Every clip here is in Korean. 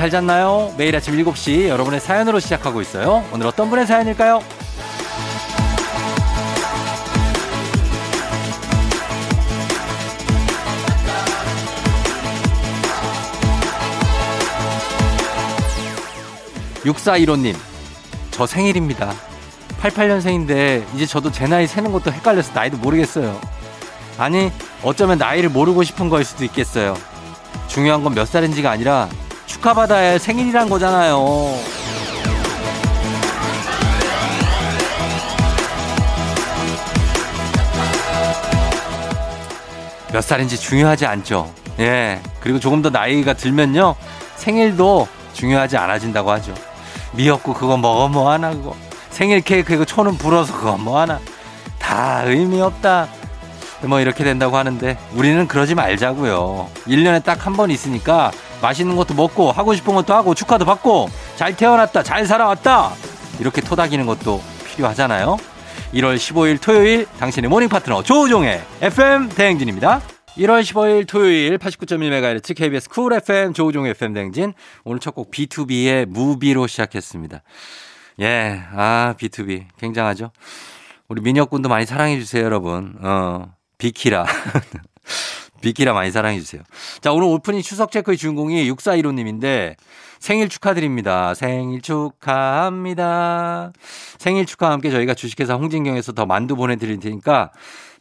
잘 잤나요? 매일 아침 7시 여러분의 사연으로 시작하고 있어요. 오늘 어떤 분의 사연일까요? 6415님, 저 생일입니다. 88년생인데 이제 저도 제 나이 세는 것도 헷갈려서 나이도 모르겠어요. 아니, 어쩌면 나이를 모르고 싶은 거일 수도 있겠어요. 중요한 건 몇 살인지가 아니라 축하받아야 할 생일이란 거잖아요. 몇 살인지 중요하지 않죠. 예. 그리고 조금 더 나이가 들면요. 생일도 중요하지 않아진다고 하죠. 미역국 그거 먹어 뭐 하나 그거. 생일 케이크 이거 초는 불어서 그거 뭐 하나. 다 의미 없다. 뭐 이렇게 된다고 하는데 우리는 그러지 말자고요. 1년에 딱 한 번 있으니까 맛있는 것도 먹고 하고 싶은 것도 하고 축하도 받고 잘 태어났다 잘 살아왔다 이렇게 토닥이는 것도 필요하잖아요. 1월 15일 토요일 당신의 morning 파트너 조우종의 FM 대행진입니다. 1월 15일 토요일 89.1MHz KBS 쿨 FM 조우종의 FM 대행진 오늘 첫 곡 비투비의 Movie로 시작했습니다. 예, 아 B2B 굉장하죠. 우리 민혁군도 많이 사랑해 주세요, 여러분. 어, 비키라. 비키라 많이 사랑해 주세요. 자, 오늘 오프닝 추석 체크의 주인공이 6415님인데 생일 축하드립니다. 생일 축하합니다. 생일 축하와 함께 저희가 주식회사 홍진경에서 더 만두 보내드릴 테니까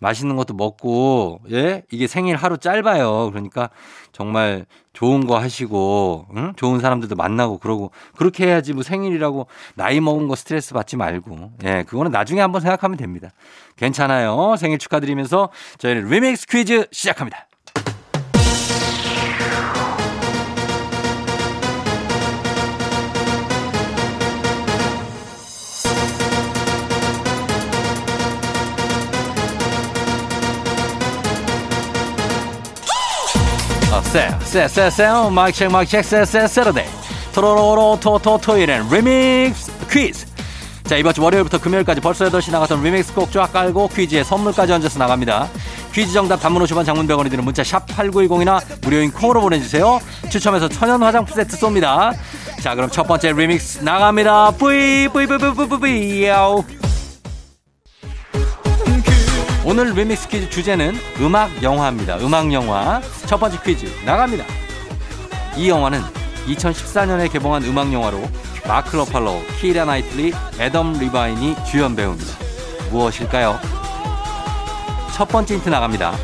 맛있는 것도 먹고, 예? 이게 생일 하루 짧아요. 그러니까 정말 좋은 거 하시고, 응? 좋은 사람들도 만나고 그러고, 그렇게 해야지 뭐 생일이라고 나이 먹은 거 스트레스 받지 말고, 예, 그거는 나중에 한번 생각하면 됩니다. 괜찮아요. 생일 축하드리면서 저희는 리믹스 퀴즈 시작합니다. 세, 세, 세, 세, 마이크 체크, 마이크 체크, 세, 세, Saturday. 토로로로, 토, 토, 토일엔 리믹스 퀴즈. 자, 이번 주 월요일부터 금요일까지 벌써 8시 나갔던 리믹스 곡쫙 깔고 퀴즈에 선물까지 얹어서 나갑니다. 퀴즈 정답 단문 50원 장문 100원이 드는 문자 샵 8910이나 무료인 콩으로 보내주세요. 추첨해서 천연 화장품 세트 쏩니다. 자, 그럼 첫 번째 리믹스 나갑니다. 뿌이, 뿌이, 뿌이, 뿌이, 뿌이, 뿌이, 야우. 오늘 리믹스 퀴즈 주제는 음악 영화입니다. 음악 영화. 첫 번째 퀴즈 나갑니다. 이 영화는 2014년에 개봉한 음악 영화로 마크 러팔로, 키라 나이틀리, 애덤 리바인이 주연 배우입니다. 무엇일까요? 첫 번째 힌트 나갑니다.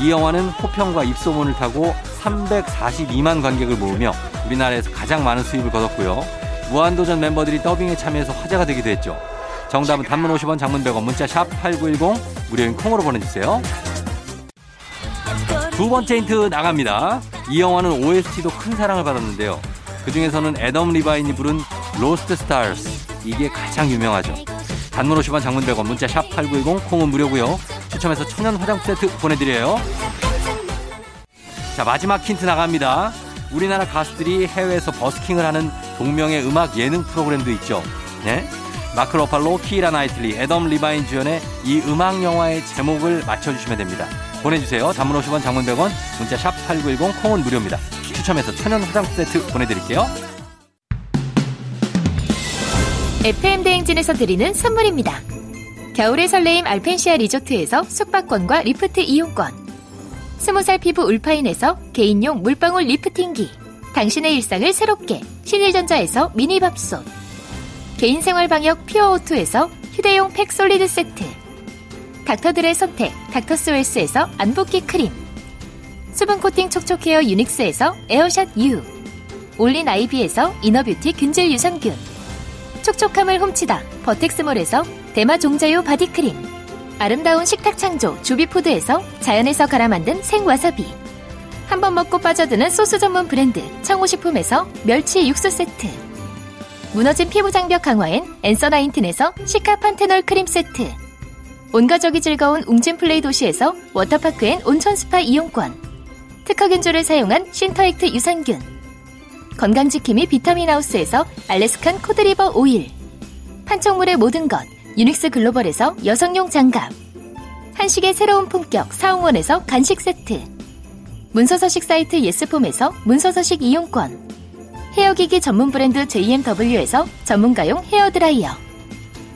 이 영화는 호평과 입소문을 타고 342만 관객을 모으며 우리나라에서 가장 많은 수입을 거뒀고요. 무한도전 멤버들이 더빙에 참여해서 화제가 되기도 했죠. 정답은 단문 50원, 장문 100원, 문자 샵 8910, 무료인 콩으로 보내주세요. 두 번째 힌트 나갑니다. 이 영화는 OST도 큰 사랑을 받았는데요. 그 중에서는 애덤 리바인이 부른 Lost Stars 이게 가장 유명하죠. 단문 50원, 장문 100원, 문자 샵 8910, 콩은 무료고요. 추첨해서 천연 화장품 세트 보내드려요. 자 마지막 힌트 나갑니다. 우리나라 가수들이 해외에서 버스킹을 하는 동명의 음악 예능 프로그램도 있죠. 네? 마크 러팔로, 키이라 나이틀리, 애덤 리바인 주연의 이 음악 영화의 제목을 맞춰주시면 됩니다. 보내주세요. 단문 50원, 장문 100원, 문자 샵 8910, 콩은 무료입니다. 추첨해서 천연 화장품 세트 보내드릴게요. FM 대행진에서 드리는 선물입니다. 겨울의 설레임 알펜시아 리조트에서 숙박권과 리프트 이용권. 스무살 피부 울파인에서 개인용 물방울 리프팅기. 당신의 일상을 새롭게 신일전자에서 미니밥솥. 개인생활 방역 피어오투에서 휴대용 팩 솔리드 세트. 닥터들의 선택 닥터스웰스에서 안붓기 크림. 수분 코팅 촉촉헤어 유닉스에서 에어샷 U. 올린 아이비에서 inner beauty 균질 유산균. 촉촉함을 훔치다 버텍스몰에서 대마 종자유 바디크림 아름다운 식탁 창조 주비푸드에서 자연에서 갈아 만든 생와사비 한 번 먹고 빠져드는 소스 전문 브랜드 청호식품에서 멸치 육수 세트 무너진 피부 장벽 강화엔 엔서 나인틴에서 시카 판테놀 크림 세트 온 가족이 즐거운 웅진플레이 도시에서 워터파크 and 온천 스파 이용권 특허균주를 사용한 신터액트 유산균 건강지킴이 비타민하우스에서 Alaskan cod liver 오일 판촉물의 모든 것 유닉스 글로벌에서 여성용 장갑 한식의 새로운 품격 사홍원에서 간식 세트 문서서식 사이트 예스폼에서 문서서식 이용권 헤어기기 전문 브랜드 JMW에서 전문가용 헤어드라이어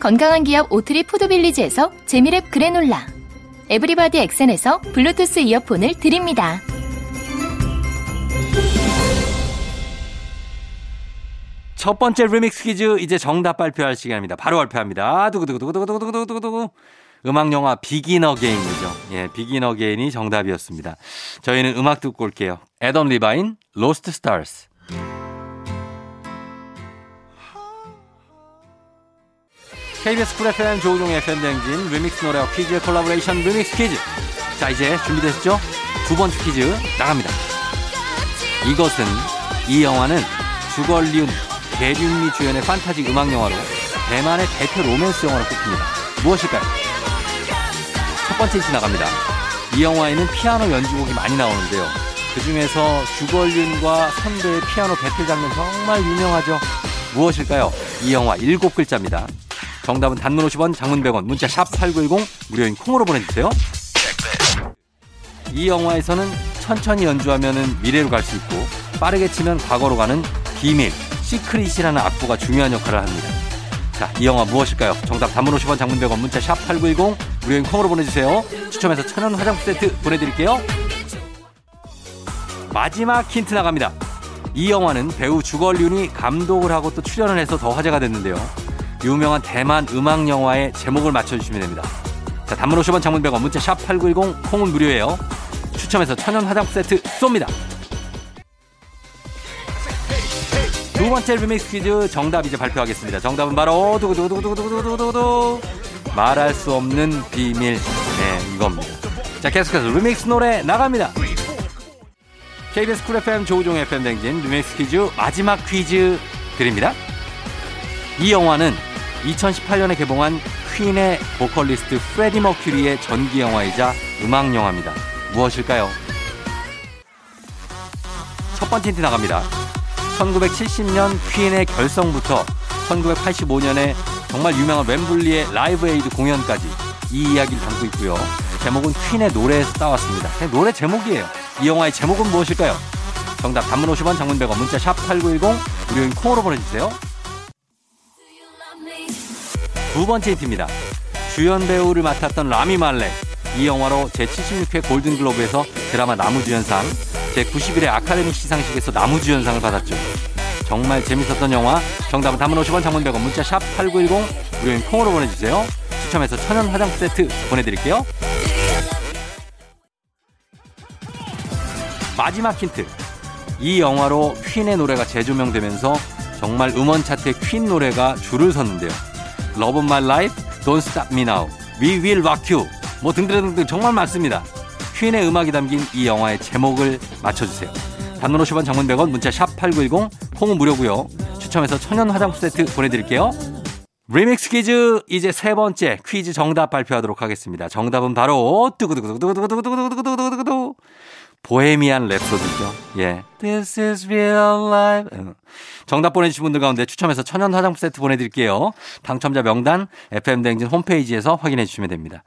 건강한 기업 오트리 푸드빌리지에서 재미랩 그래놀라 에브리바디 엑센에서 블루투스 이어폰을 드립니다. 첫 번째 리믹스 퀴즈 이제 정답 발표할 시간입니다. 바로 발표합니다. 두구두구두구두구두구두구두구 음악 영화 Begin Again이죠. 예, Begin Again이 정답이었습니다. 저희는 음악 듣고 올게요. Adam Levine Lost Stars. KBS 쿨 FM 조우종의 FM 대행진 리믹스 노래와 퀴즈의 콜라보레이션 리믹스 퀴즈. 자, 이제 준비됐죠? 두 번째 퀴즈 나갑니다. 이것은 이 영화는 주걸리움 대륜미 주연의 판타지 음악 영화로 대만의 대표 로맨스 영화로 꼽힙니다. 무엇일까요? 첫 번째 시 나갑니다. 이 영화에는 피아노 연주곡이 많이 나오는데요. 그 중에서 주걸륜과 선배의 피아노 배틀 장면 정말 유명하죠. 무엇일까요? 이 영화 일곱 글자입니다. 정답은 단문 50원, 장문 100원, 문자 샵 8910 무료인 콩으로 보내주세요. 이 영화에서는 천천히 연주하면 미래로 갈 수 있고 빠르게 치면 과거로 가는 비밀, Secret이라는 악보가 중요한 역할을 합니다. 자, 이 영화 무엇일까요? 정답 단문 50원, 장문 100원, 문자 샵 8910 무료인 콩으로 보내주세요. 추첨해서 천연 화장품 세트 보내드릴게요. 마지막 힌트 나갑니다. 이 영화는 배우 주걸륜이 감독을 하고 또 출연을 해서 더 화제가 됐는데요. 유명한 대만 음악 영화의 제목을 맞춰주시면 됩니다. 자, 단문 50원 장문 100원 문자 샵 8910 콩은 무료예요. 추첨해서 천연 화장품 세트 쏩니다. 두 번째 리믹스 퀴즈 정답 이제 발표하겠습니다. 정답은 바로 두구두구두구두구두구두구 말할 수 없는 비밀 네 이겁니다. 자 계속해서 리믹스 노래 나갑니다. KBS 쿨 FM 조우종 FM 대행진 리믹스 퀴즈 마지막 퀴즈 드립니다. 이 영화는 2018년에 개봉한 퀸의 보컬리스트 프레디 머큐리의 전기 영화이자 음악 영화입니다. 무엇일까요? 첫 번째 힌트 나갑니다. 1970년 퀸의 결성부터 1985년에 정말 유명한 웸블리의 Live Aid 공연까지 이 이야기를 담고 있고요. 제목은 퀸의 노래에서 따왔습니다. 노래 제목이에요. 이 영화의 제목은 무엇일까요? 정답 단문 50원 장문 100원 문자 샵 8910 무료인 콩으로 보내주세요. 두 번째 힌트입니다. 주연 배우를 맡았던 라미 말렉. 이 영화로 제76회 골든글로브에서 드라마 나무주연상, 제91회 아카데미 시상식에서 나무주연상을 받았죠. 정말 재밌었던 영화. 정답은 단문 50원 장문 100원 문자 샵 8910 무료인 콩으로 보내주세요. 추첨해서 천연 화장품 세트 보내드릴게요. 마지막 힌트. 이 영화로 퀸의 노래가 재조명되면서 정말 음원 차트에 퀸 노래가 줄을 섰는데요. Love of My Life, Don't Stop Me Now, We Will Rock You 뭐 등등등등 정말 많습니다. 퀸의 음악이 담긴 이 영화의 제목을 맞춰주세요. 단문 50원 장문 100원 문자 샵 8910 콩은 무료고요. 추첨해서 천연 화장품 세트 보내드릴게요. 리믹스 퀴즈 이제 세 번째 퀴즈 정답 발표하도록 하겠습니다. 정답은 바로 뚜구두구두구두구두구두구두구두구두구두구 Bohemian Rhapsody죠. 예. This is real life. 정답 보내주신 분들 가운데 추첨해서 천연 화장품 세트 보내드릴게요. 당첨자 명단 FM대행진 홈페이지에서 확인해 주시면 됩니다.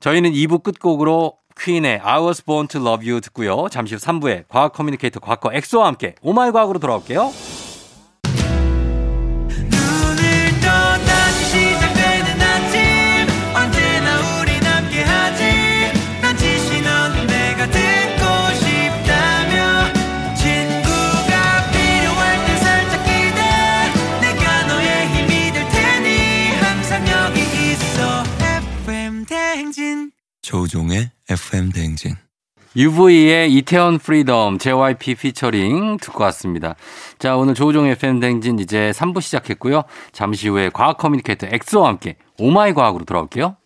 저희는 2부 끝곡으로 퀸의 I was born to love you 듣고요. 잠시 후 3부에 과학 communicator 과학과 엑소와 함께 oh my 과학으로 돌아올게요. 조우종의 FM 대행진. UV의 이태원 Freedom JYP 피처링 듣고 왔습니다. 자, 오늘 조우종 FM 대행진 이제 3부 시작했고요. 잠시 후에 과학 communicator 엑소와 함께 oh my 과학으로 돌아올게요.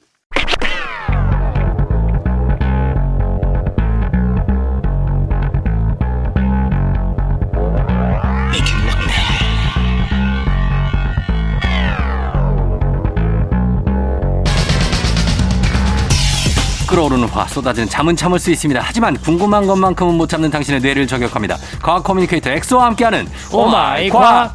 끓어오르는 화 쏟아지는 잠은 참을 수 있습니다. 하지만 궁금한 것만큼은 못 참는 당신의 뇌를 저격합니다. 과학 communicator 엑소와 함께하는 oh my 과학.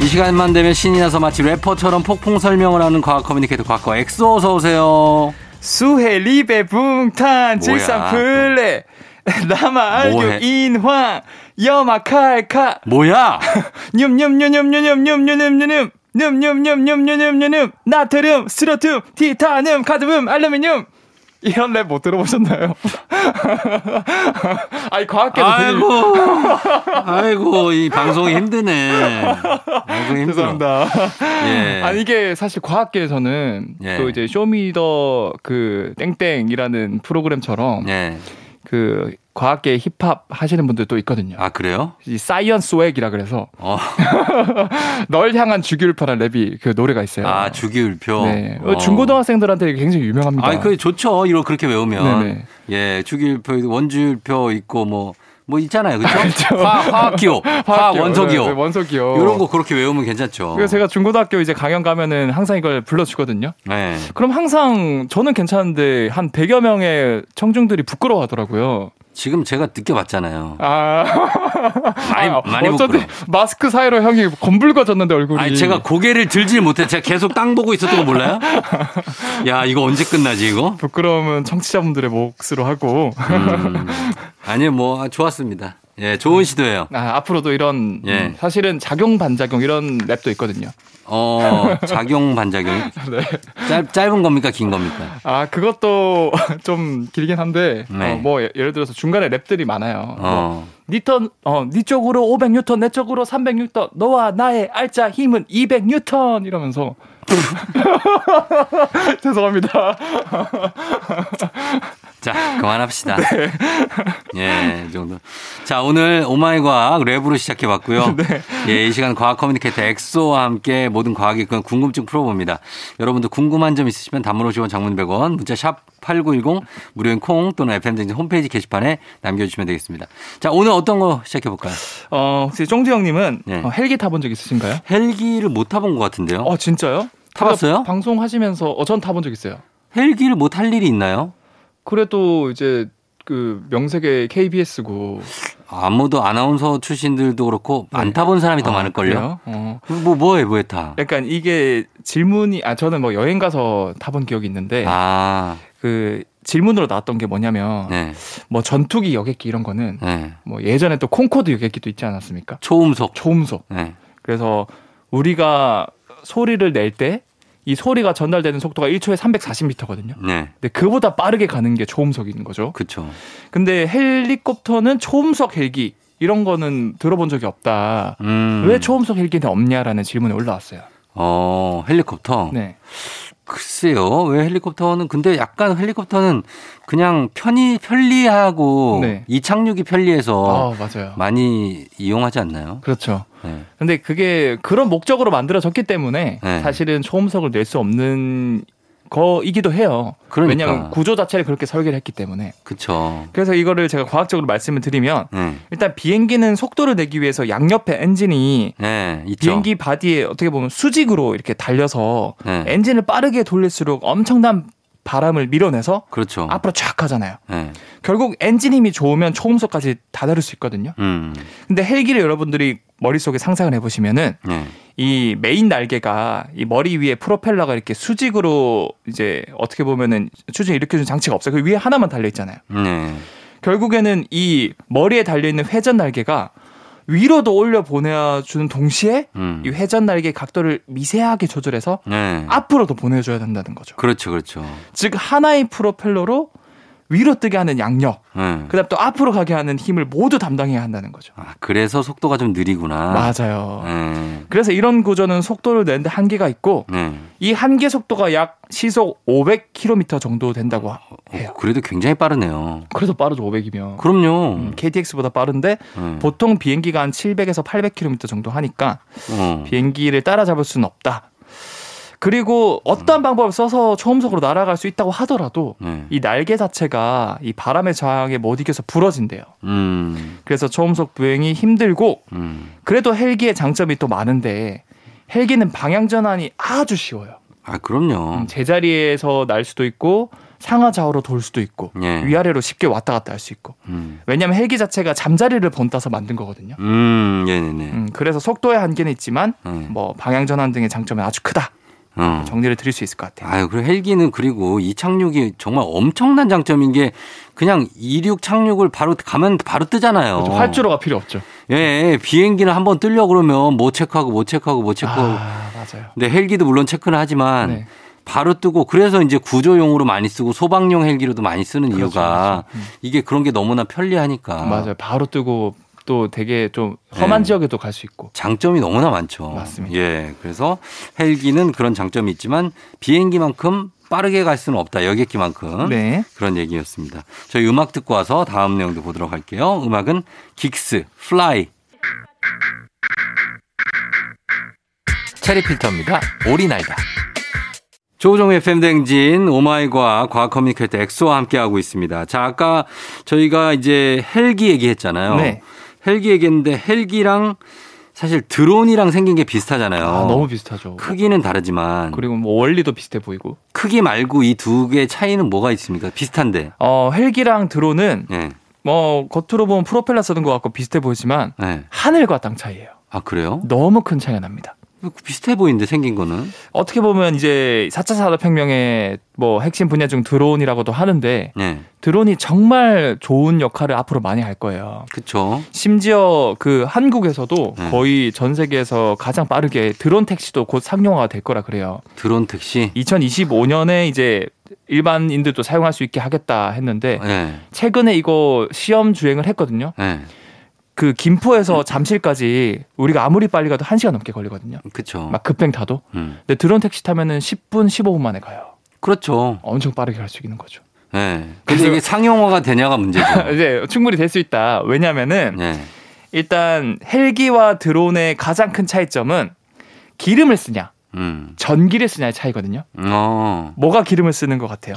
이 시간만 되면 신이 나서 마치 래퍼처럼 폭풍 설명을 하는 과학 communicator 과학과 엑소 어서 오세요. 수해 리베 붕탄? 질산 플네 나마 알규 인황 여마 칼카 뭐야? 뇸뇸뇸뇸뇸뇸뇸뇸뇸뇸 뇸뇸뇸뇸뇸뇸뇸 나트륨 스로튬 티타늄 카드뮴 알루미늄 이런 랩 못 들어보셨나요? 아니 들리 아이고, 아이고, 이 방송이 힘드네. 방송이 힘들어. 죄송합니다. 예. 아니 이게 사실 과학계에서는 예. 또 이제 쇼미더 그 땡땡이라는 프로그램처럼 예. 그 과학계 힙합 하시는 분들도 있거든요. 아, 그래요? 이 science swag이라 그래서 어. 널 향한 주기율표란 랩이 그 노래가 있어요. 아, 주기율표. 네. 어. 중고등학생들한테 굉장히 유명합니다. 아, 그 좋죠. 이거 그렇게 외우면. 네네. 예, 주기율표, 원주율표 있고 뭐, 뭐 있잖아요. 그렇죠. 화, 화학기호, 화학 화학기호, 원소 기호. 네, 네, 원소 기호. 이런 거 그렇게 외우면 괜찮죠. 그래서 제가 중고등학교 이제 강연 가면은 항상 이걸 불러주거든요. 네. 그럼 항상 저는 괜찮은데 한 100여 명의 청중들이 부끄러워하더라고요. 지금 제가 느껴봤잖아요. 아. 많이, 아, 많이 어쩐지 부끄러워. 마스크 사이로 형이 검붉어졌는데 얼굴이. 아니, 제가 고개를 들질 못해. 제가 계속 땅 보고 있었던 거 몰라요? 야, 이거 언제 끝나지, 이거? 부끄러움은 청취자분들의 몫으로 하고. 음, 아니요, 뭐, 좋았습니다. 예, 좋은 시도예요. 아, 앞으로도 이런 예. 음, 사실은 작용 반작용 이런 랩도 있거든요. 어, 작용, 반작용. 네. 짧, 짧은 겁니까, 긴 겁니까? 아 그것도 좀 길긴 한데 네. 어, 뭐 예- 예를 들어서 중간에 랩들이 많아요. 뭐, 어. 니턴 어니 쪽으로 500뉴턴 내 쪽으로 300뉴턴 너와 나의 알짜 힘은 200뉴턴 이러면서 죄송합니다. 자, 그만합시다. 예, 이 정도. 자, 오늘 oh my 과학 랩으로 시작해 봤고요. 예, 이 시간 과학 communicator 엑소와 함께 모든 과학에 그 궁금증 풀어봅니다. 여러분도 궁금한 점 있으시면 단문 50원 장문 100원, 문자 샵 8910, 무료인 콩 또는 FM등진 홈페이지 게시판에 남겨주시면 되겠습니다. 자, 오늘 어떤 거 시작해 볼까요? 어 혹시 쫑지 형님은 네. 어, 헬기 타본 적 있으신가요? 헬기를 못 타본 것 같은데요? 어 진짜요? 타봤어요? 방송 하시면서 어, 전 타본 적 있어요. 헬기를 못 탈 일이 있나요? 그래도 이제 그 명색의 KBS고 아무도 아나운서 출신들도 그렇고 안 타본 사람이 더 많을걸요? 네. 아, 어. 뭐, 뭐해, 뭐해 타? 약간 이게 질문이 아 저는 뭐 여행 가서 타본 기억이 있는데 아, 그 질문으로 나왔던 게 뭐냐면 네, 뭐 전투기 여객기 이런 거는 네. 뭐 예전에 또 콩코드 여객기도 있지 않았습니까? 초음속. 초음속. 네. 그래서 우리가 소리를 낼 때 이 소리가 전달되는 속도가 1초에 340m거든요. 네. 근데 그보다 빠르게 가는 게 초음속인 거죠. 그쵸. 근데 헬리콥터는 초음속 헬기 이런 거는 들어본 적이 없다. 음. 왜 초음속 헬기는 없냐라는 질문이 올라왔어요. 어, 헬리콥터. 네. 글쎄요. 왜 헬리콥터는 근데 약간 헬리콥터는 그냥 편히 편리하고 네. 이착륙이 편리해서 아. 많이 이용하지 않나요? 그렇죠. 네. 근데 그게 그런 목적으로 만들어졌기 때문에 네. 사실은 초음속을 낼 수 없는 거이기도 해요. 그러니까. 왜냐하면 구조 자체를 그렇게 설계를 했기 때문에. 그쵸. 그래서 이거를 제가 과학적으로 말씀을 드리면 네. 일단 비행기는 속도를 내기 위해서 양옆에 엔진이 네. 비행기 바디에 어떻게 보면 수직으로 이렇게 달려서 네. 엔진을 빠르게 돌릴수록 엄청난 바람을 밀어내서 그렇죠. 앞으로 쫙 가잖아요. 네. 결국 엔진 힘이 좋으면 초음속까지 다다를 수 있거든요. 음. 근데 헬기를 여러분들이 머릿속에 상상을 해보시면은 네. 이 메인 날개가 이 머리 위에 프로펠러가 이렇게 수직으로 이제 어떻게 보면은 추진을 일으켜주는 장치가 없어요. 그 위에 하나만 달려 있잖아요. 네. 결국에는 이 머리에 달려 있는 회전 날개가 위로도 올려 보내주는 동시에 음. 이 회전 날개 각도를 미세하게 조절해서 네. 앞으로도 보내줘야 된다는 거죠. 그렇죠, 그렇죠. 즉 하나의 프로펠러로 위로 뜨게 하는 양력, 네. 그다음 또 앞으로 가게 하는 힘을 모두 담당해야 한다는 거죠. 아, 그래서 속도가 좀 느리구나. 맞아요. 네. 그래서 이런 구조는 속도를 내는데 한계가 있고 네. 이 한계 속도가 약 시속 500km 정도 된다고 해요. 어, 그래도 굉장히 빠르네요. 그래도 빠르죠 500이면. 그럼요. 음, KTX보다 빠른데 네. 보통 비행기가 한 700에서 800km 정도 하니까 어. 비행기를 따라잡을 수는 없다. 그리고 어떠한 방법을 써서 초음속으로 날아갈 수 있다고 하더라도 네. 이 날개 자체가 이 바람의 저항에 못 이겨서 부러진대요. 음, 그래서 초음속 비행이 힘들고 음. 그래도 헬기의 장점이 또 많은데 헬기는 방향 전환이 아주 쉬워요. 아, 그럼요. 음, 제자리에서 날 수도 있고 상하 좌우로 돌 수도 있고 예. 위아래로 쉽게 왔다 갔다 할 수 있고 음, 왜냐하면 헬기 자체가 잠자리를 본따서 만든 거거든요. 음, 네네네. 음, 그래서 속도의 한계는 있지만 네. 뭐 방향 전환 등의 장점은 아주 크다. 어. 정리를 드릴 수 있을 것 같아요. 아유, 그리고 헬기는 그리고 이 착륙이 정말 엄청난 장점인 게 그냥 이륙 착륙을 바로 가면 바로 뜨잖아요. 그렇죠. 활주로가 필요 없죠. 예, 비행기는 한번 뜨려 그러면 뭐 체크하고 뭐 체크하고 뭐 체크하고. 아, 맞아요. 근데 헬기도 물론 체크는 하지만 네. 바로 뜨고 그래서 이제 구조용으로 많이 쓰고 소방용 헬기로도 많이 쓰는 그렇죠, 이유가 그렇죠. 음. 이게 그런 게 너무나 편리하니까. 맞아요. 바로 뜨고 또 되게 좀 험한 네. 지역에도 갈 수 있고. 장점이 너무나 많죠. 맞습니다. 예. 그래서 헬기는 그런 장점이 있지만 비행기만큼 빠르게 갈 수는 없다. 여객기만큼. 네. 그런 얘기였습니다. 저희 음악 듣고 와서 다음 내용도 보도록 할게요. 음악은 긱스, 플라이. 체리 필터입니다. 오리 날다. 조종의 팬댕진 오마이과 과학 커뮤니케이터 엑소와 함께하고 있습니다. 자, 아까 저희가 이제 헬기 얘기했잖아요. 네. 헬기 얘기했는데 헬기랑 사실 드론이랑 생긴 게 비슷하잖아요. 아, 너무 비슷하죠. 크기는 다르지만 그리고 뭐 원리도 비슷해 보이고. 크기 말고 이 두 개의 차이는 뭐가 있습니까? 비슷한데. 어, 헬기랑 드론은 예. 뭐 겉으로 보면 프로펠러 쓰는 것 같고 비슷해 보이지만 예. 하늘과 땅 차이예요. 아, 그래요? 너무 큰 차이가 납니다. 비슷해 보이는데 생긴 거는. 어떻게 보면 이제 4차 산업혁명의 뭐 핵심 분야 중 드론이라고도 하는데 네. 드론이 정말 좋은 역할을 앞으로 많이 할 거예요. 그쵸. 심지어 그 한국에서도 네. 거의 전 세계에서 가장 빠르게 드론 택시도 곧 상용화가 될 거라 그래요. 드론 택시. 2025년에 이제 일반인들도 사용할 수 있게 하겠다 했는데 예. 최근에 이거 시험 주행을 했거든요. 예. 그 김포에서 잠실까지 우리가 아무리 빨리 가도 1시간 넘게 걸리거든요. 그쵸. 막 급행 타도. 음. 근데 드론 택시 타면은 10분, 15분 만에 가요. 그렇죠. 엄청 빠르게 갈 수 있는 거죠. 예. 근데 이게 상용화가 되냐가 문제죠. 이제 충분히 될 수 있다. 왜냐면은 예. 일단 헬기와 드론의 가장 큰 차이점은 기름을 쓰냐, 음. 전기를 쓰냐의 차이거든요. 어. 뭐가 기름을 쓰는 것 같아요?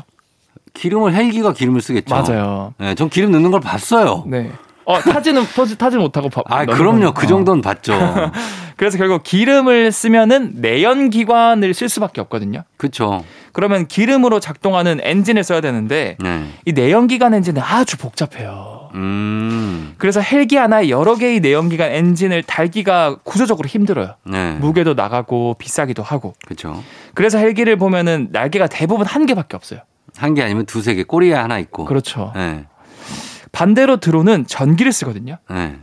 기름을 헬기가 기름을 쓰겠죠. 맞아요. 예. 전 기름 넣는 걸 봤어요. 네. 어, 타지는 타지, 못하고 봐- 아, 그럼요. 그 어. 정도는 봤죠. 그래서 결국 기름을 쓰면은 내연 기관을 쓸 수밖에 없거든요. 그쵸. 그러면 기름으로 작동하는 엔진을 써야 되는데 네. 이 내연기관 엔진은 아주 복잡해요. 음. 그래서 헬기 하나에 여러 개의 내연기관 엔진을 달기가 구조적으로 힘들어요. 네. 무게도 나가고 비싸기도 하고. 그쵸. 그래서 헬기를 보면은 날개가 대부분 한 개밖에 없어요. 한 개 아니면 두세 개. 꼬리에 하나 있고. 그렇죠. 예. 반대로 드론은 전기를 쓰거든요. 예.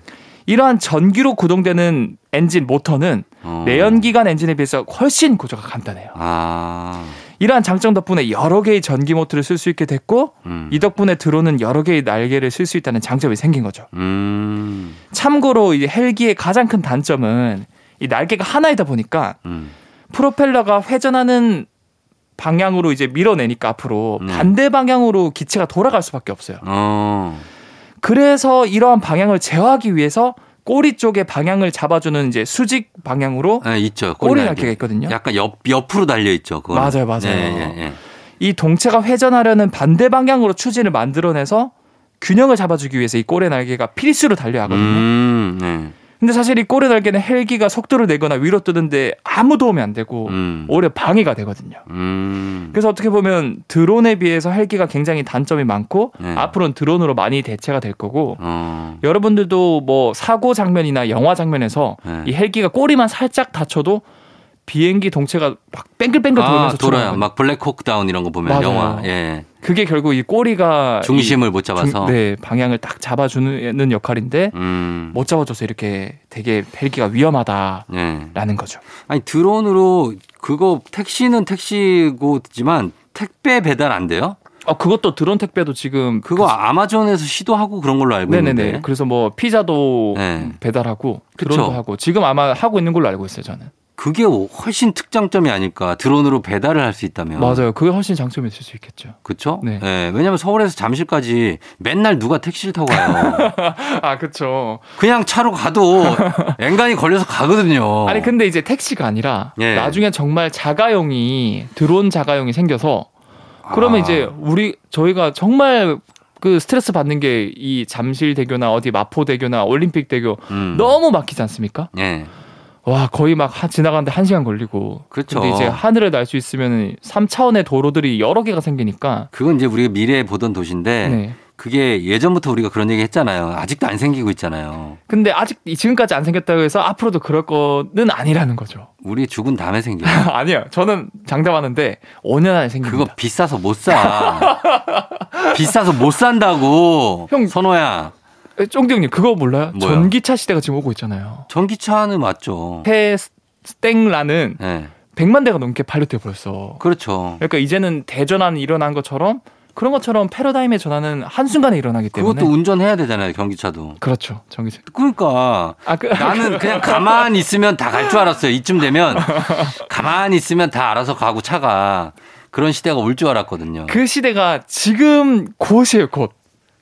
이러한 전기로 구동되는 엔진 모터는 어. 내연기관 엔진에 비해서 훨씬 구조가 간단해요. 아. 이러한 장점 덕분에 여러 개의 전기 모터를 쓸 수 있게 됐고 음. 이 덕분에 드론은 여러 개의 날개를 쓸 수 있다는 장점이 생긴 거죠. 음. 참고로 이 헬기의 가장 큰 단점은 이 날개가 하나이다 보니까 음. 프로펠러가 회전하는 방향으로 이제 밀어내니까 앞으로 네. 반대 방향으로 기체가 돌아갈 수밖에 없어요. 어. 그래서 이러한 방향을 제어하기 위해서 꼬리 쪽의 방향을 잡아주는 이제 수직 방향으로 예, 있죠. 꼬리 날개. 날개가 있거든요. 약간 옆 옆으로 달려 있죠. 맞아요, 맞아요. 예, 예, 예. 이 동체가 회전하려는 반대 방향으로 추진을 만들어내서 균형을 잡아주기 위해서 이 꼬리 날개가 필수로 달려야 하거든요. 음. 네. 근데 사실 이 꼬리 날개는 헬기가 속도를 내거나 위로 뜨는데 아무 도움이 안 되고 음. 오히려 방해가 되거든요. 음. 그래서 어떻게 보면 드론에 비해서 헬기가 굉장히 단점이 많고 네. 앞으로는 드론으로 많이 대체가 될 거고 어. 여러분들도 뭐 사고 장면이나 영화 장면에서 네. 이 헬기가 꼬리만 살짝 다쳐도 비행기 동체가 막 뺑글뺑글 아, 돌면서 돌아요. 출발하거든요. 막 블랙호크 다운 이런 거 보면 맞아요. 영화. 예. 그게 결국 이 꼬리가 중심을 못이 중- 잡아서. 네 방향을 딱 잡아주는 역할인데 음. 못 잡아줘서 이렇게 되게 헬기가 위험하다라는 예. 거죠. 아니 드론으로 그거 택시는 택시고지만 택배 배달 안 돼요? 어 그것도 드론 택배도 지금 그거 아마존에서 시도하고 그런 걸로 알고 네네네. 있는데. 그래서 뭐 피자도 네. 배달하고 그쵸. 드론도 하고 지금 아마 하고 있는 걸로 알고 있어요 저는. 그게 훨씬 특장점이 아닐까. 드론으로 배달을 할 수 있다면. 맞아요. 그게 훨씬 장점이 될 수 있겠죠. 그렇죠? 네. 네. 왜냐면 서울에서 잠실까지 맨날 누가 택시를 타고 가요. 아, 그쵸. 그냥 차로 가도 앵간히 걸려서 가거든요. 아니, 근데 이제 택시가 아니라 예. 나중에 정말 자가용이, 드론 자가용이 생겨서 그러면 아. 이제 우리, 저희가 정말 그 스트레스 받는 게 이 잠실대교나 어디 마포대교나 올림픽대교 음. 너무 막히지 않습니까? 예. 와, 거의 막 하- 지나가는데 한 시간 걸리고. 그렇죠. 근데 이제 하늘을 날 수 있으면 3차원의 도로들이 여러 개가 생기니까. 그건 이제 우리가 미래에 보던 도시인데 네. 그게 예전부터 우리가 그런 얘기 했잖아요. 아직도 안 생기고 있잖아요. 근데 아직 이- 지금까지 안 생겼다고 해서 앞으로도 그럴 거는 아니라는 거죠. 우리 죽은 다음에 생겨. 아니요. 저는 장담하는데 5년 안에 생깁니다. 그거 비싸서 못 사. 비싸서 못 산다고. 형. 선호야. 쫑디 형님 그거 몰라요? 뭐요? 전기차 시대가 지금 오고 있잖아요. 전기차는 맞죠. 테스땡라는 네. 100만 대가 넘게 발효돼 버렸어. 그렇죠. 그러니까 이제는 대전환이 일어난 것처럼 그런 것처럼 패러다임의 전환은 한순간에 일어나기 때문에 그것도 운전해야 되잖아요. 경기차도. 그렇죠. 전기차. 그러니까 아, 그, 나는 그냥 가만히 있으면 다 갈 줄 알았어요. 이쯤 되면 가만히 있으면 다 알아서 가고 차가 그런 시대가 올 줄 알았거든요. 그 시대가 지금 곧이에요, 곧.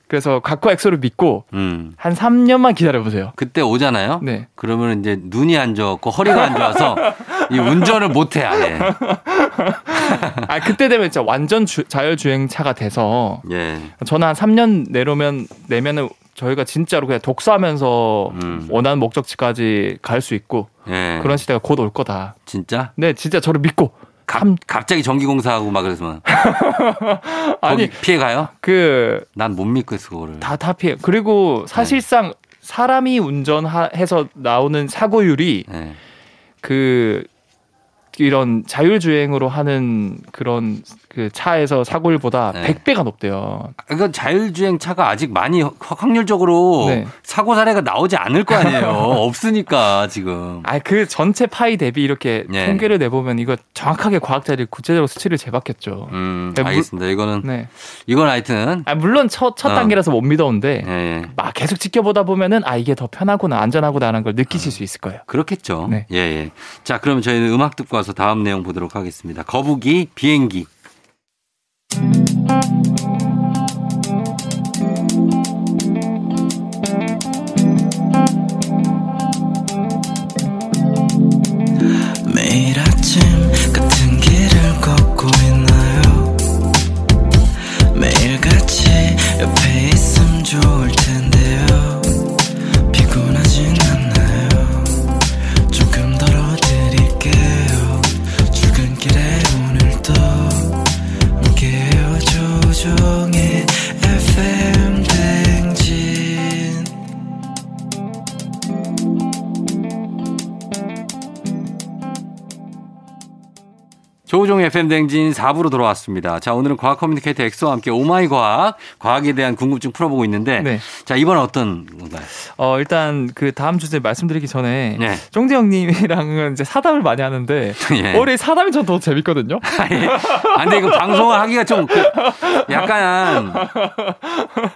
그래서 각과 엑소를 믿고 음. 한 3년만 기다려 보세요. 그때 오잖아요. 네. 그러면 이제 눈이 안 좋고 허리가 안 좋아서 이 운전을 못 해, 아예. 아, 그때 되면 진짜 완전 주- 자율주행차가 돼서 예. 저는 한 3년 내로면 내면은 저희가 진짜로 그냥 독서하면서 음. 원하는 목적지까지 갈 수 있고 예. 그런 시대가 곧 올 거다. 진짜? 네, 진짜 저를 믿고 갑, 감- 갑자기 전기공사하고 막 그래서 아니 피해 가요? 그 난 못 믿고 있어 그거를. 다 다 피해. 그리고 사실상 사람이 운전해서 나오는 사고율이 예. 그 이런 자율주행으로 하는 그런 그 차에서 사고율보다 네. 100배가 높대요. 그러니까 자율주행 차가 아직 많이 확- 확률적으로 네. 사고 사례가 나오지 않을 거 아니에요. 없으니까 지금. 아, 그 전체 파이 대비 이렇게 네. 통계를 내보면 이거 정확하게 과학자들이 구체적으로 수치를 재봤겠죠. 음, 네, 물- 알겠습니다. 이거는 네. 이건 하여튼 아, 물론 첫, 첫 어. 단계라서 못 믿어온데 예, 예. 막 계속 지켜보다 보면은 아, 이게 더 편하구나, 안전하구나라는 걸 느끼실 수 있을 거예요. 그렇겠죠. 네. 예, 예. 자, 그러면 저희는 음악 듣고 와서 다음 내용 보도록 하겠습니다. 거북이 비행기. FM댕진 4부로 돌아왔습니다. 자, 오늘은 과학 커뮤니케이터 엑소와 함께 오마이 과학, 과학에 대한 궁금증 풀어보고 있는데, 네. 자, 이번은 어떤 건가요? 어, 일단 그 다음 주제 말씀드리기 전에 네. 쫑재 형님이랑은 이제 사담을 많이 하는데 예. 올해 사담이 전 더 재밌거든요. 아, 근데 이거 방송을 하기가 좀, 그, 약간,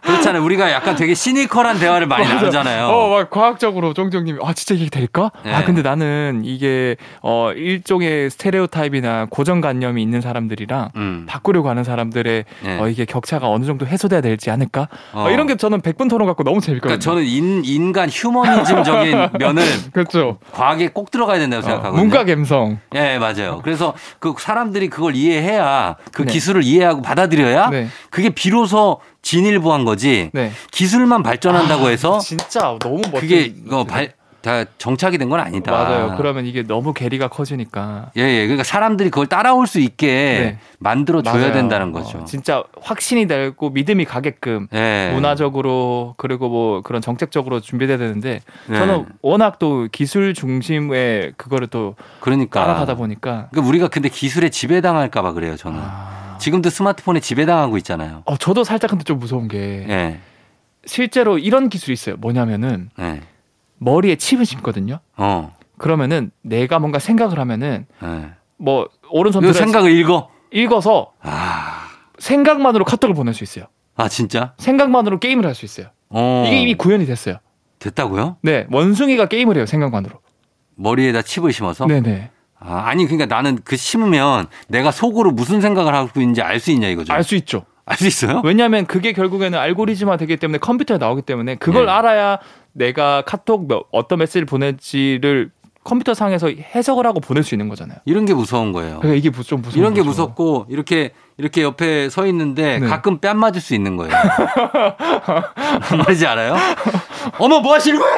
그렇잖아요. 우리가 약간 되게 시니컬한 대화를 많이 나누잖아요. 어, 막 과학적으로 쫑재 형님이 아 진짜 이게 될까? 네. 아 근데 나는 이게 어 일종의 스테레오타입이나 고정관념 이 있는 사람들이랑 음. 바꾸려고 하는 사람들의 예. 어, 이게 격차가 어느 정도 해소돼야 되지 않을까? 어. 어, 이런 게 저는 100분 토론 갖고 너무 재밌거든요. 그러니까 저는 인, 인간 휴머니즘적인 면을 그렇죠. 과학에 꼭 들어가야 된다고 어, 생각하거든요. 문과 감성. 예, 맞아요. 그래서 그 사람들이 그걸 이해해야 그 네. 기술을 이해하고 받아들여야 네. 그게 비로소 진일보한 거지. 네. 기술만 발전한다고 아, 해서 진짜 너무 멋진 그게 어, 발, 다 정착이 된 건 아니다. 맞아요. 그러면 이게 너무 괴리가 커지니까 예, 예. 그러니까 사람들이 그걸 따라올 수 있게 네. 만들어 줘야. 된다는 거죠. 어, 진짜 확신이 되고 믿음이 가게끔 예. 문화적으로 그리고 뭐 그런 정책적으로 준비돼야 되는데 네. 저는 워낙 또 기술 중심의 그거를 또 그러니까. 따라가다 보니까 그러니까 우리가 근데 기술에 지배당할까 봐 그래요, 저는. 아... 지금도 스마트폰에 지배당하고 있잖아요. 어 저도 살짝 근데 좀 무서운 게 예. 실제로 이런 기술이 있어요. 뭐냐면은 예. 머리에 칩을 심거든요. 어. 그러면은 내가 뭔가 생각을 하면은 예. 뭐 오른손 들어 생각을 읽어. 읽어서 아. 생각만으로 카톡을 보낼 수 있어요. 아, 진짜? 생각만으로 게임을 할 수 있어요. 어. 이게 이미 구현이 됐어요. 됐다고요? 네, 원숭이가 게임을 해요. 생각만으로. 머리에다 칩을 심어서? 네네. 아, 아니 그러니까 나는 그 심으면 내가 속으로 무슨 생각을 하고 있는지 알 수 있냐 이거죠. 알 수 있죠. 알 수 있어요? 왜냐하면 그게 결국에는 알고리즘화 되기 때문에 컴퓨터에 나오기 때문에 그걸 네. 알아야 내가 카톡 몇- 어떤 메시지를 보낼지를 컴퓨터 상에서 해석을 하고 보낼 수 있는 거잖아요. 이런 게 무서운 거예요. 그러니까 이게 무- 좀 무서운 이런 게 거죠. 무섭고 이렇게 이렇게 옆에 서 있는데 네. 가끔 뺨 맞을 수 있는 거예요. 말이지 알아요? 어머 뭐 하시는 거예요?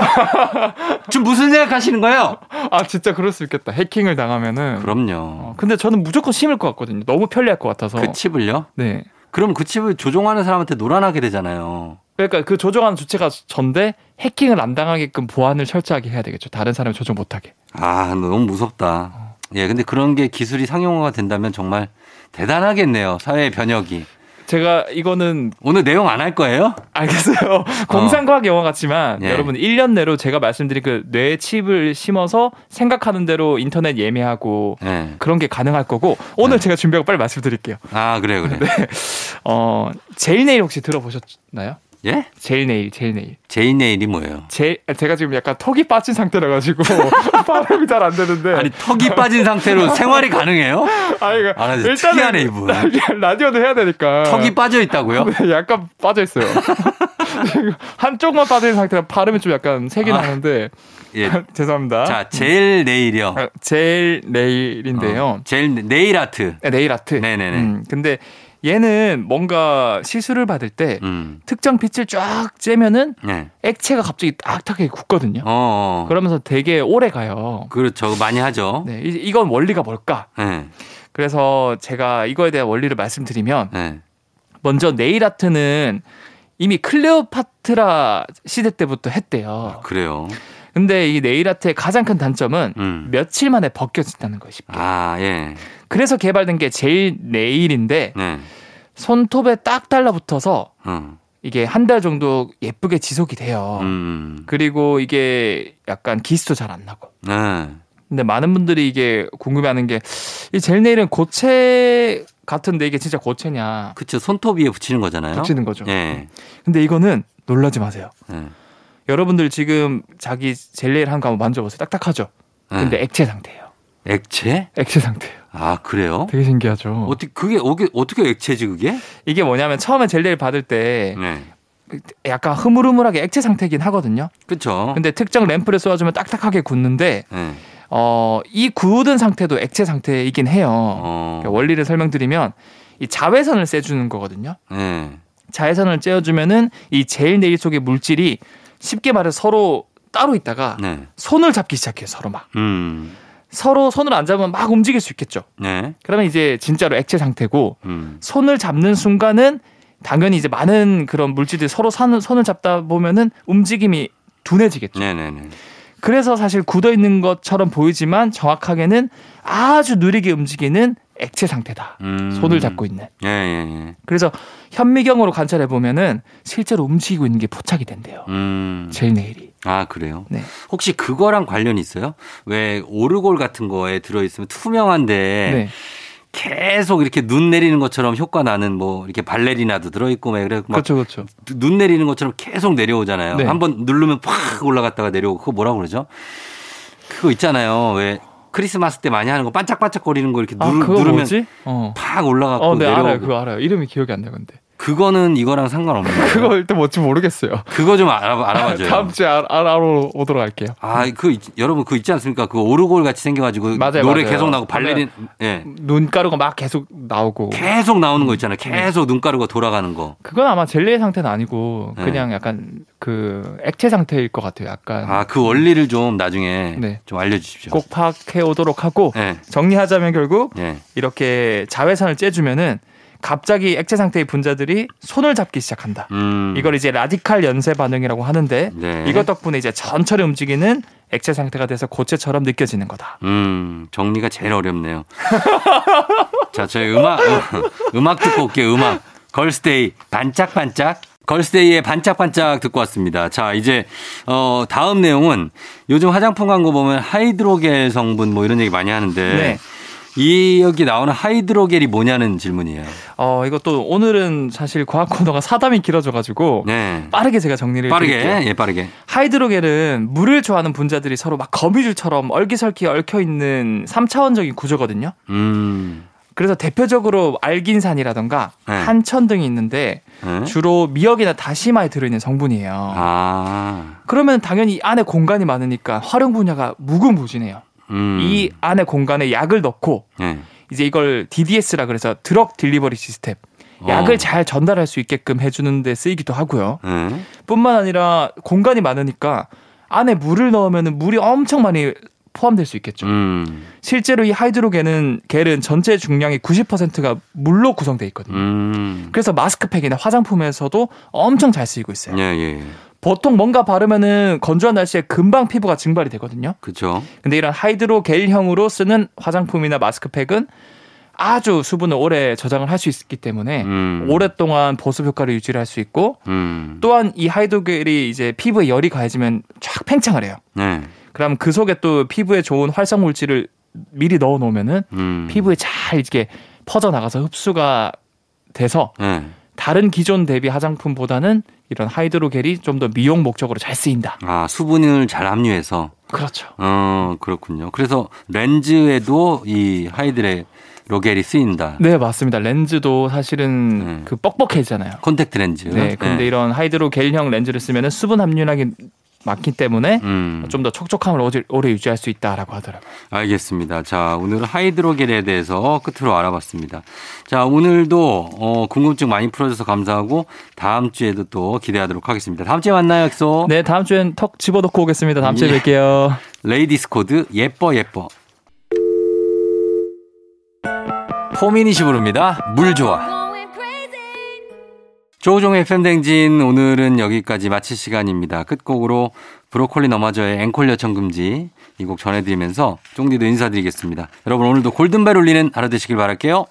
지금 무슨 생각하시는 거예요? 아 진짜 그럴 수 있겠다. 해킹을 당하면은. 그럼요. 어, 근데 저는 무조건 심을 것 같거든요. 너무 편리할 것 같아서. 그 칩을요? 네. 그럼 그 칩을 조종하는 사람한테 노란하게 되잖아요. 그러니까 그 조정하는 주체가 전데 해킹을 안 당하게끔 보안을 철저하게 해야 되겠죠. 다른 사람이 조정 못하게. 아 너무 무섭다. 예, 근데 그런 게 기술이 상용화가 된다면 정말 대단하겠네요. 사회의 변혁이. 제가 이거는 오늘 내용 안 할 거예요? 알겠어요. 공상과학 영화 같지만 예. 여러분 1년 내로 제가 말씀드린 그뇌 칩을 심어서 생각하는 대로 인터넷 예매하고 예. 그런 게 가능할 거고 오늘 제가 준비하고 빨리 말씀드릴게요. 아 그래 그래. 어 젤 네일 혹시 들어보셨나요? 예? 젤 네일, 젤 네일. 젤 네일이 뭐예요? 제 제가 지금 약간 턱이 빠진 상태라 가지고 발음이 잘 안 되는데. 아니 턱이 빠진 상태로 생활이 가능해요? 아 이거 아, 나 특이하네, 이분. 라디오도 해야 되니까. 턱이 빠져 있다고요? 네, 약간 빠져 있어요. 한쪽만 있는 상태라 발음이 좀 약간 색이 아. 나는데 예. 죄송합니다. 자, 젤 네일이요. 아, 젤 네일인데요. 어, 젤 네일 아트. 네, 네일 아트. 네네네. 음, 근데 얘는 뭔가 시술을 받을 때 음. 특정 빛을 쫙 쬐면은 네. 액체가 갑자기 딱딱하게 굳거든요. 어, 어. 그러면서 되게 오래 가요. 그렇죠. 많이 하죠. 네, 이- 이건 원리가 뭘까? 네. 그래서 제가 이거에 대한 원리를 말씀드리면 네. 먼저 네일 아트는 이미 클레오파트라 시대 때부터 했대요. 그래요. 근데 이 네일 아트의 가장 큰 단점은 음. 며칠 만에 벗겨진다는 거예요. 쉽게. 아, 예. 그래서 개발된 게 제일 네일인데 네. 손톱에 딱 달라붙어서 어. 이게 한 달 정도 예쁘게 지속이 돼요. 음. 그리고 이게 약간 기스도 잘 안 나고. 네. 근데 많은 분들이 이게 궁금해하는 게 이 젤 네일은 고체 같은데 이게 진짜 고체냐 그쵸. 손톱 위에 붙이는 거잖아요. 붙이는 거죠. 예. 근데 이거는 놀라지 마세요. 예. 여러분들 지금 자기 젤 네일 한 거 한번 만져보세요. 딱딱하죠. 근데 예. 액체 상태예요. 액체? 액체 상태예요. 아, 그래요? 되게 신기하죠. 어떻게 그게 어떻게 액체지 그게? 이게 뭐냐면 처음에 젤 네일 받을 때 네. 약간 흐물흐물하게 액체 상태긴 하거든요. 그렇죠. 근데 특정 램프를 쏘아주면 딱딱하게 굳는데 네. 어, 이 굳은 상태도 액체 상태이긴 해요. 어. 그러니까 원리를 설명드리면 이 자외선을 쐬주는 거거든요. 네. 자외선을 쬐어주면은 이젤 네일 속의 물질이 쉽게 말해서 서로 따로 있다가 네. 손을 잡기 시작해요. 서로 막 음. 서로 손을 안 잡으면 막 움직일 수 있겠죠. 네. 그러면 이제 진짜로 액체 상태고 음. 손을 잡는 순간은 당연히 이제 많은 그런 물질들이 서로 산- 손을 잡다 보면은 움직임이 둔해지겠죠. 네, 네, 네. 그래서 사실 굳어 있는 것처럼 보이지만 정확하게는 아주 느리게 움직이는 액체 상태다. 음. 손을 잡고 있는. 예, 예, 예. 그래서 현미경으로 관찰해 보면은 실제로 움직이고 있는 게 포착이 된대요. 음. 젤 네일이. 아, 그래요? 네. 혹시 그거랑 관련이 있어요? 왜 오르골 같은 거에 들어 있으면 투명한데 네. 계속 이렇게 눈 내리는 것처럼 효과 나는 뭐 이렇게 발레리나도 들어 있고 막 그래 막 그렇죠, 그렇죠. 눈 내리는 것처럼 계속 내려오잖아요. 네. 한번 누르면 팍 올라갔다가 내려오고 그거 뭐라고 그러죠? 그거 있잖아요. 왜 크리스마스 때 많이 하는 거 반짝반짝거리는 거 이렇게 아, 누르, 그거 누르면? 어. 팍 올라가고 어, 네, 내려오고 알아요. 그거 알아요. 이름이 기억이 안 나는데. 그거는 이거랑 상관없는 거예요. 그거 일단 뭔지 모르겠어요. 그거 좀 알아, 알아봐줘요. 다음 주에 알, 알아오도록 할게요. 아, 그 있- 여러분 그거 있지 않습니까? 그 오르골 같이 생겨가지고 맞아요, 노래 맞아요. 계속 나고 발레린 예 눈가루가 막 계속 나오고. 계속 나오는 거 있잖아요. 네. 계속 눈가루가 돌아가는 거. 그건 아마 젤리 상태는 아니고 네. 그냥 약간 그 액체 상태일 것 같아요. 약간 아, 그 원리를 좀 나중에 네. 좀 알려주십시오. 꼭 파악해 오도록 하고 예, 정리하자면 결국 예. 이렇게 자외선을 쬐주면은 갑자기 액체 상태의 분자들이 손을 잡기 시작한다. 음. 이걸 이제 라디칼 연쇄 반응이라고 하는데 네. 이것 덕분에 이제 천천히 움직이는 액체 상태가 돼서 고체처럼 느껴지는 거다. 음, 정리가 제일 어렵네요. 자, 저희 음악, 음악 듣고 올게요, 음악. 걸스데이, 반짝반짝. 걸스데이의 반짝반짝 듣고 왔습니다. 자, 이제, 어, 다음 내용은 요즘 화장품 광고 보면 하이드로겔 성분 뭐 이런 얘기 많이 하는데. 네. 이 여기 나오는 하이드로겔이 뭐냐는 질문이에요. 어, 이것도 오늘은 사실 과학 코너가 사담이 길어져 가지고 네. 빠르게 제가 정리를 빠르게, 드릴게요. 예, 빠르게. 하이드로겔은 물을 좋아하는 분자들이 서로 막 거미줄처럼 얼기설기 얽혀 있는 3차원적인 구조거든요. 음. 그래서 대표적으로 알긴산이라던가 네. 한천 등이 있는데 네? 주로 미역이나 다시마에 들어있는 성분이에요. 아. 그러면 당연히 이 안에 공간이 많으니까 활용 분야가 무궁무진해요. 음. 이 안에 공간에 약을 넣고 네. 이제 이걸 DDS라 그래서 드럭 딜리버리 시스템 약을 어. 잘 전달할 수 있게끔 해주는 데 쓰이기도 하고요. 네. 뿐만 아니라 공간이 많으니까 안에 물을 넣으면 물이 엄청 많이 포함될 수 있겠죠. 음. 실제로 이 하이드로겔은 겔은 전체 중량의 90%가 물로 구성되어 있거든요. 음. 그래서 마스크팩이나 화장품에서도 엄청 잘 쓰이고 있어요. 예, 예. 보통 뭔가 바르면은 건조한 날씨에 금방 피부가 증발이 되거든요. 그쵸. 근데 이런 하이드로겔형으로 쓰는 화장품이나 마스크팩은 아주 수분을 오래 저장을 할 수 있기 때문에 음. 오랫동안 보습 효과를 유지를 할수 있고 음. 또한 이 하이드로겔이 이제 피부에 열이 가해지면 쫙 팽창을 해요. 네. 그럼 그 속에 또 피부에 좋은 활성 물질을 미리 넣어 놓으면은 음. 피부에 잘 이렇게 퍼져 나가서 흡수가 돼서 네. 다른 기존 대비 화장품보다는 이런 하이드로겔이 좀 더 미용 목적으로 잘 쓰인다. 아, 수분을 잘 함유해서. 그렇죠. 어, 그렇군요. 그래서 렌즈에도 이 하이드로겔이 쓰인다. 네, 맞습니다. 렌즈도 사실은 네. 그 뻑뻑해지잖아요. 콘택트 렌즈. 네, 근데 이런 하이드로겔형 렌즈를 쓰면 수분 함유량이 많기 때문에 음. 좀더 촉촉함을 오래- 유지할 수 있다라고 하더라고요. 알겠습니다. 자, 오늘 하이드로겔에 대해서 끝으로 알아봤습니다. 자, 오늘도 어, 궁금증 많이 풀어줘서 감사하고 다음 주에도 또 기대하도록 하겠습니다. 다음 주에 만나요, 엑소. 네, 다음 주엔 턱 집어넣고 오겠습니다. 다음 주에 예. 뵐게요. 레이디스 코드 예뻐 예뻐. 포미닛이 부릅니다. 물 좋아. 조종의 팬댕진 오늘은 여기까지 마칠 시간입니다. 끝곡으로 브로콜리 너마저의 앵콜 요청 금지 이 곡 전해드리면서 쫑디도 인사드리겠습니다. 여러분 오늘도 골든벨 울리는 하루 되시길 바랄게요.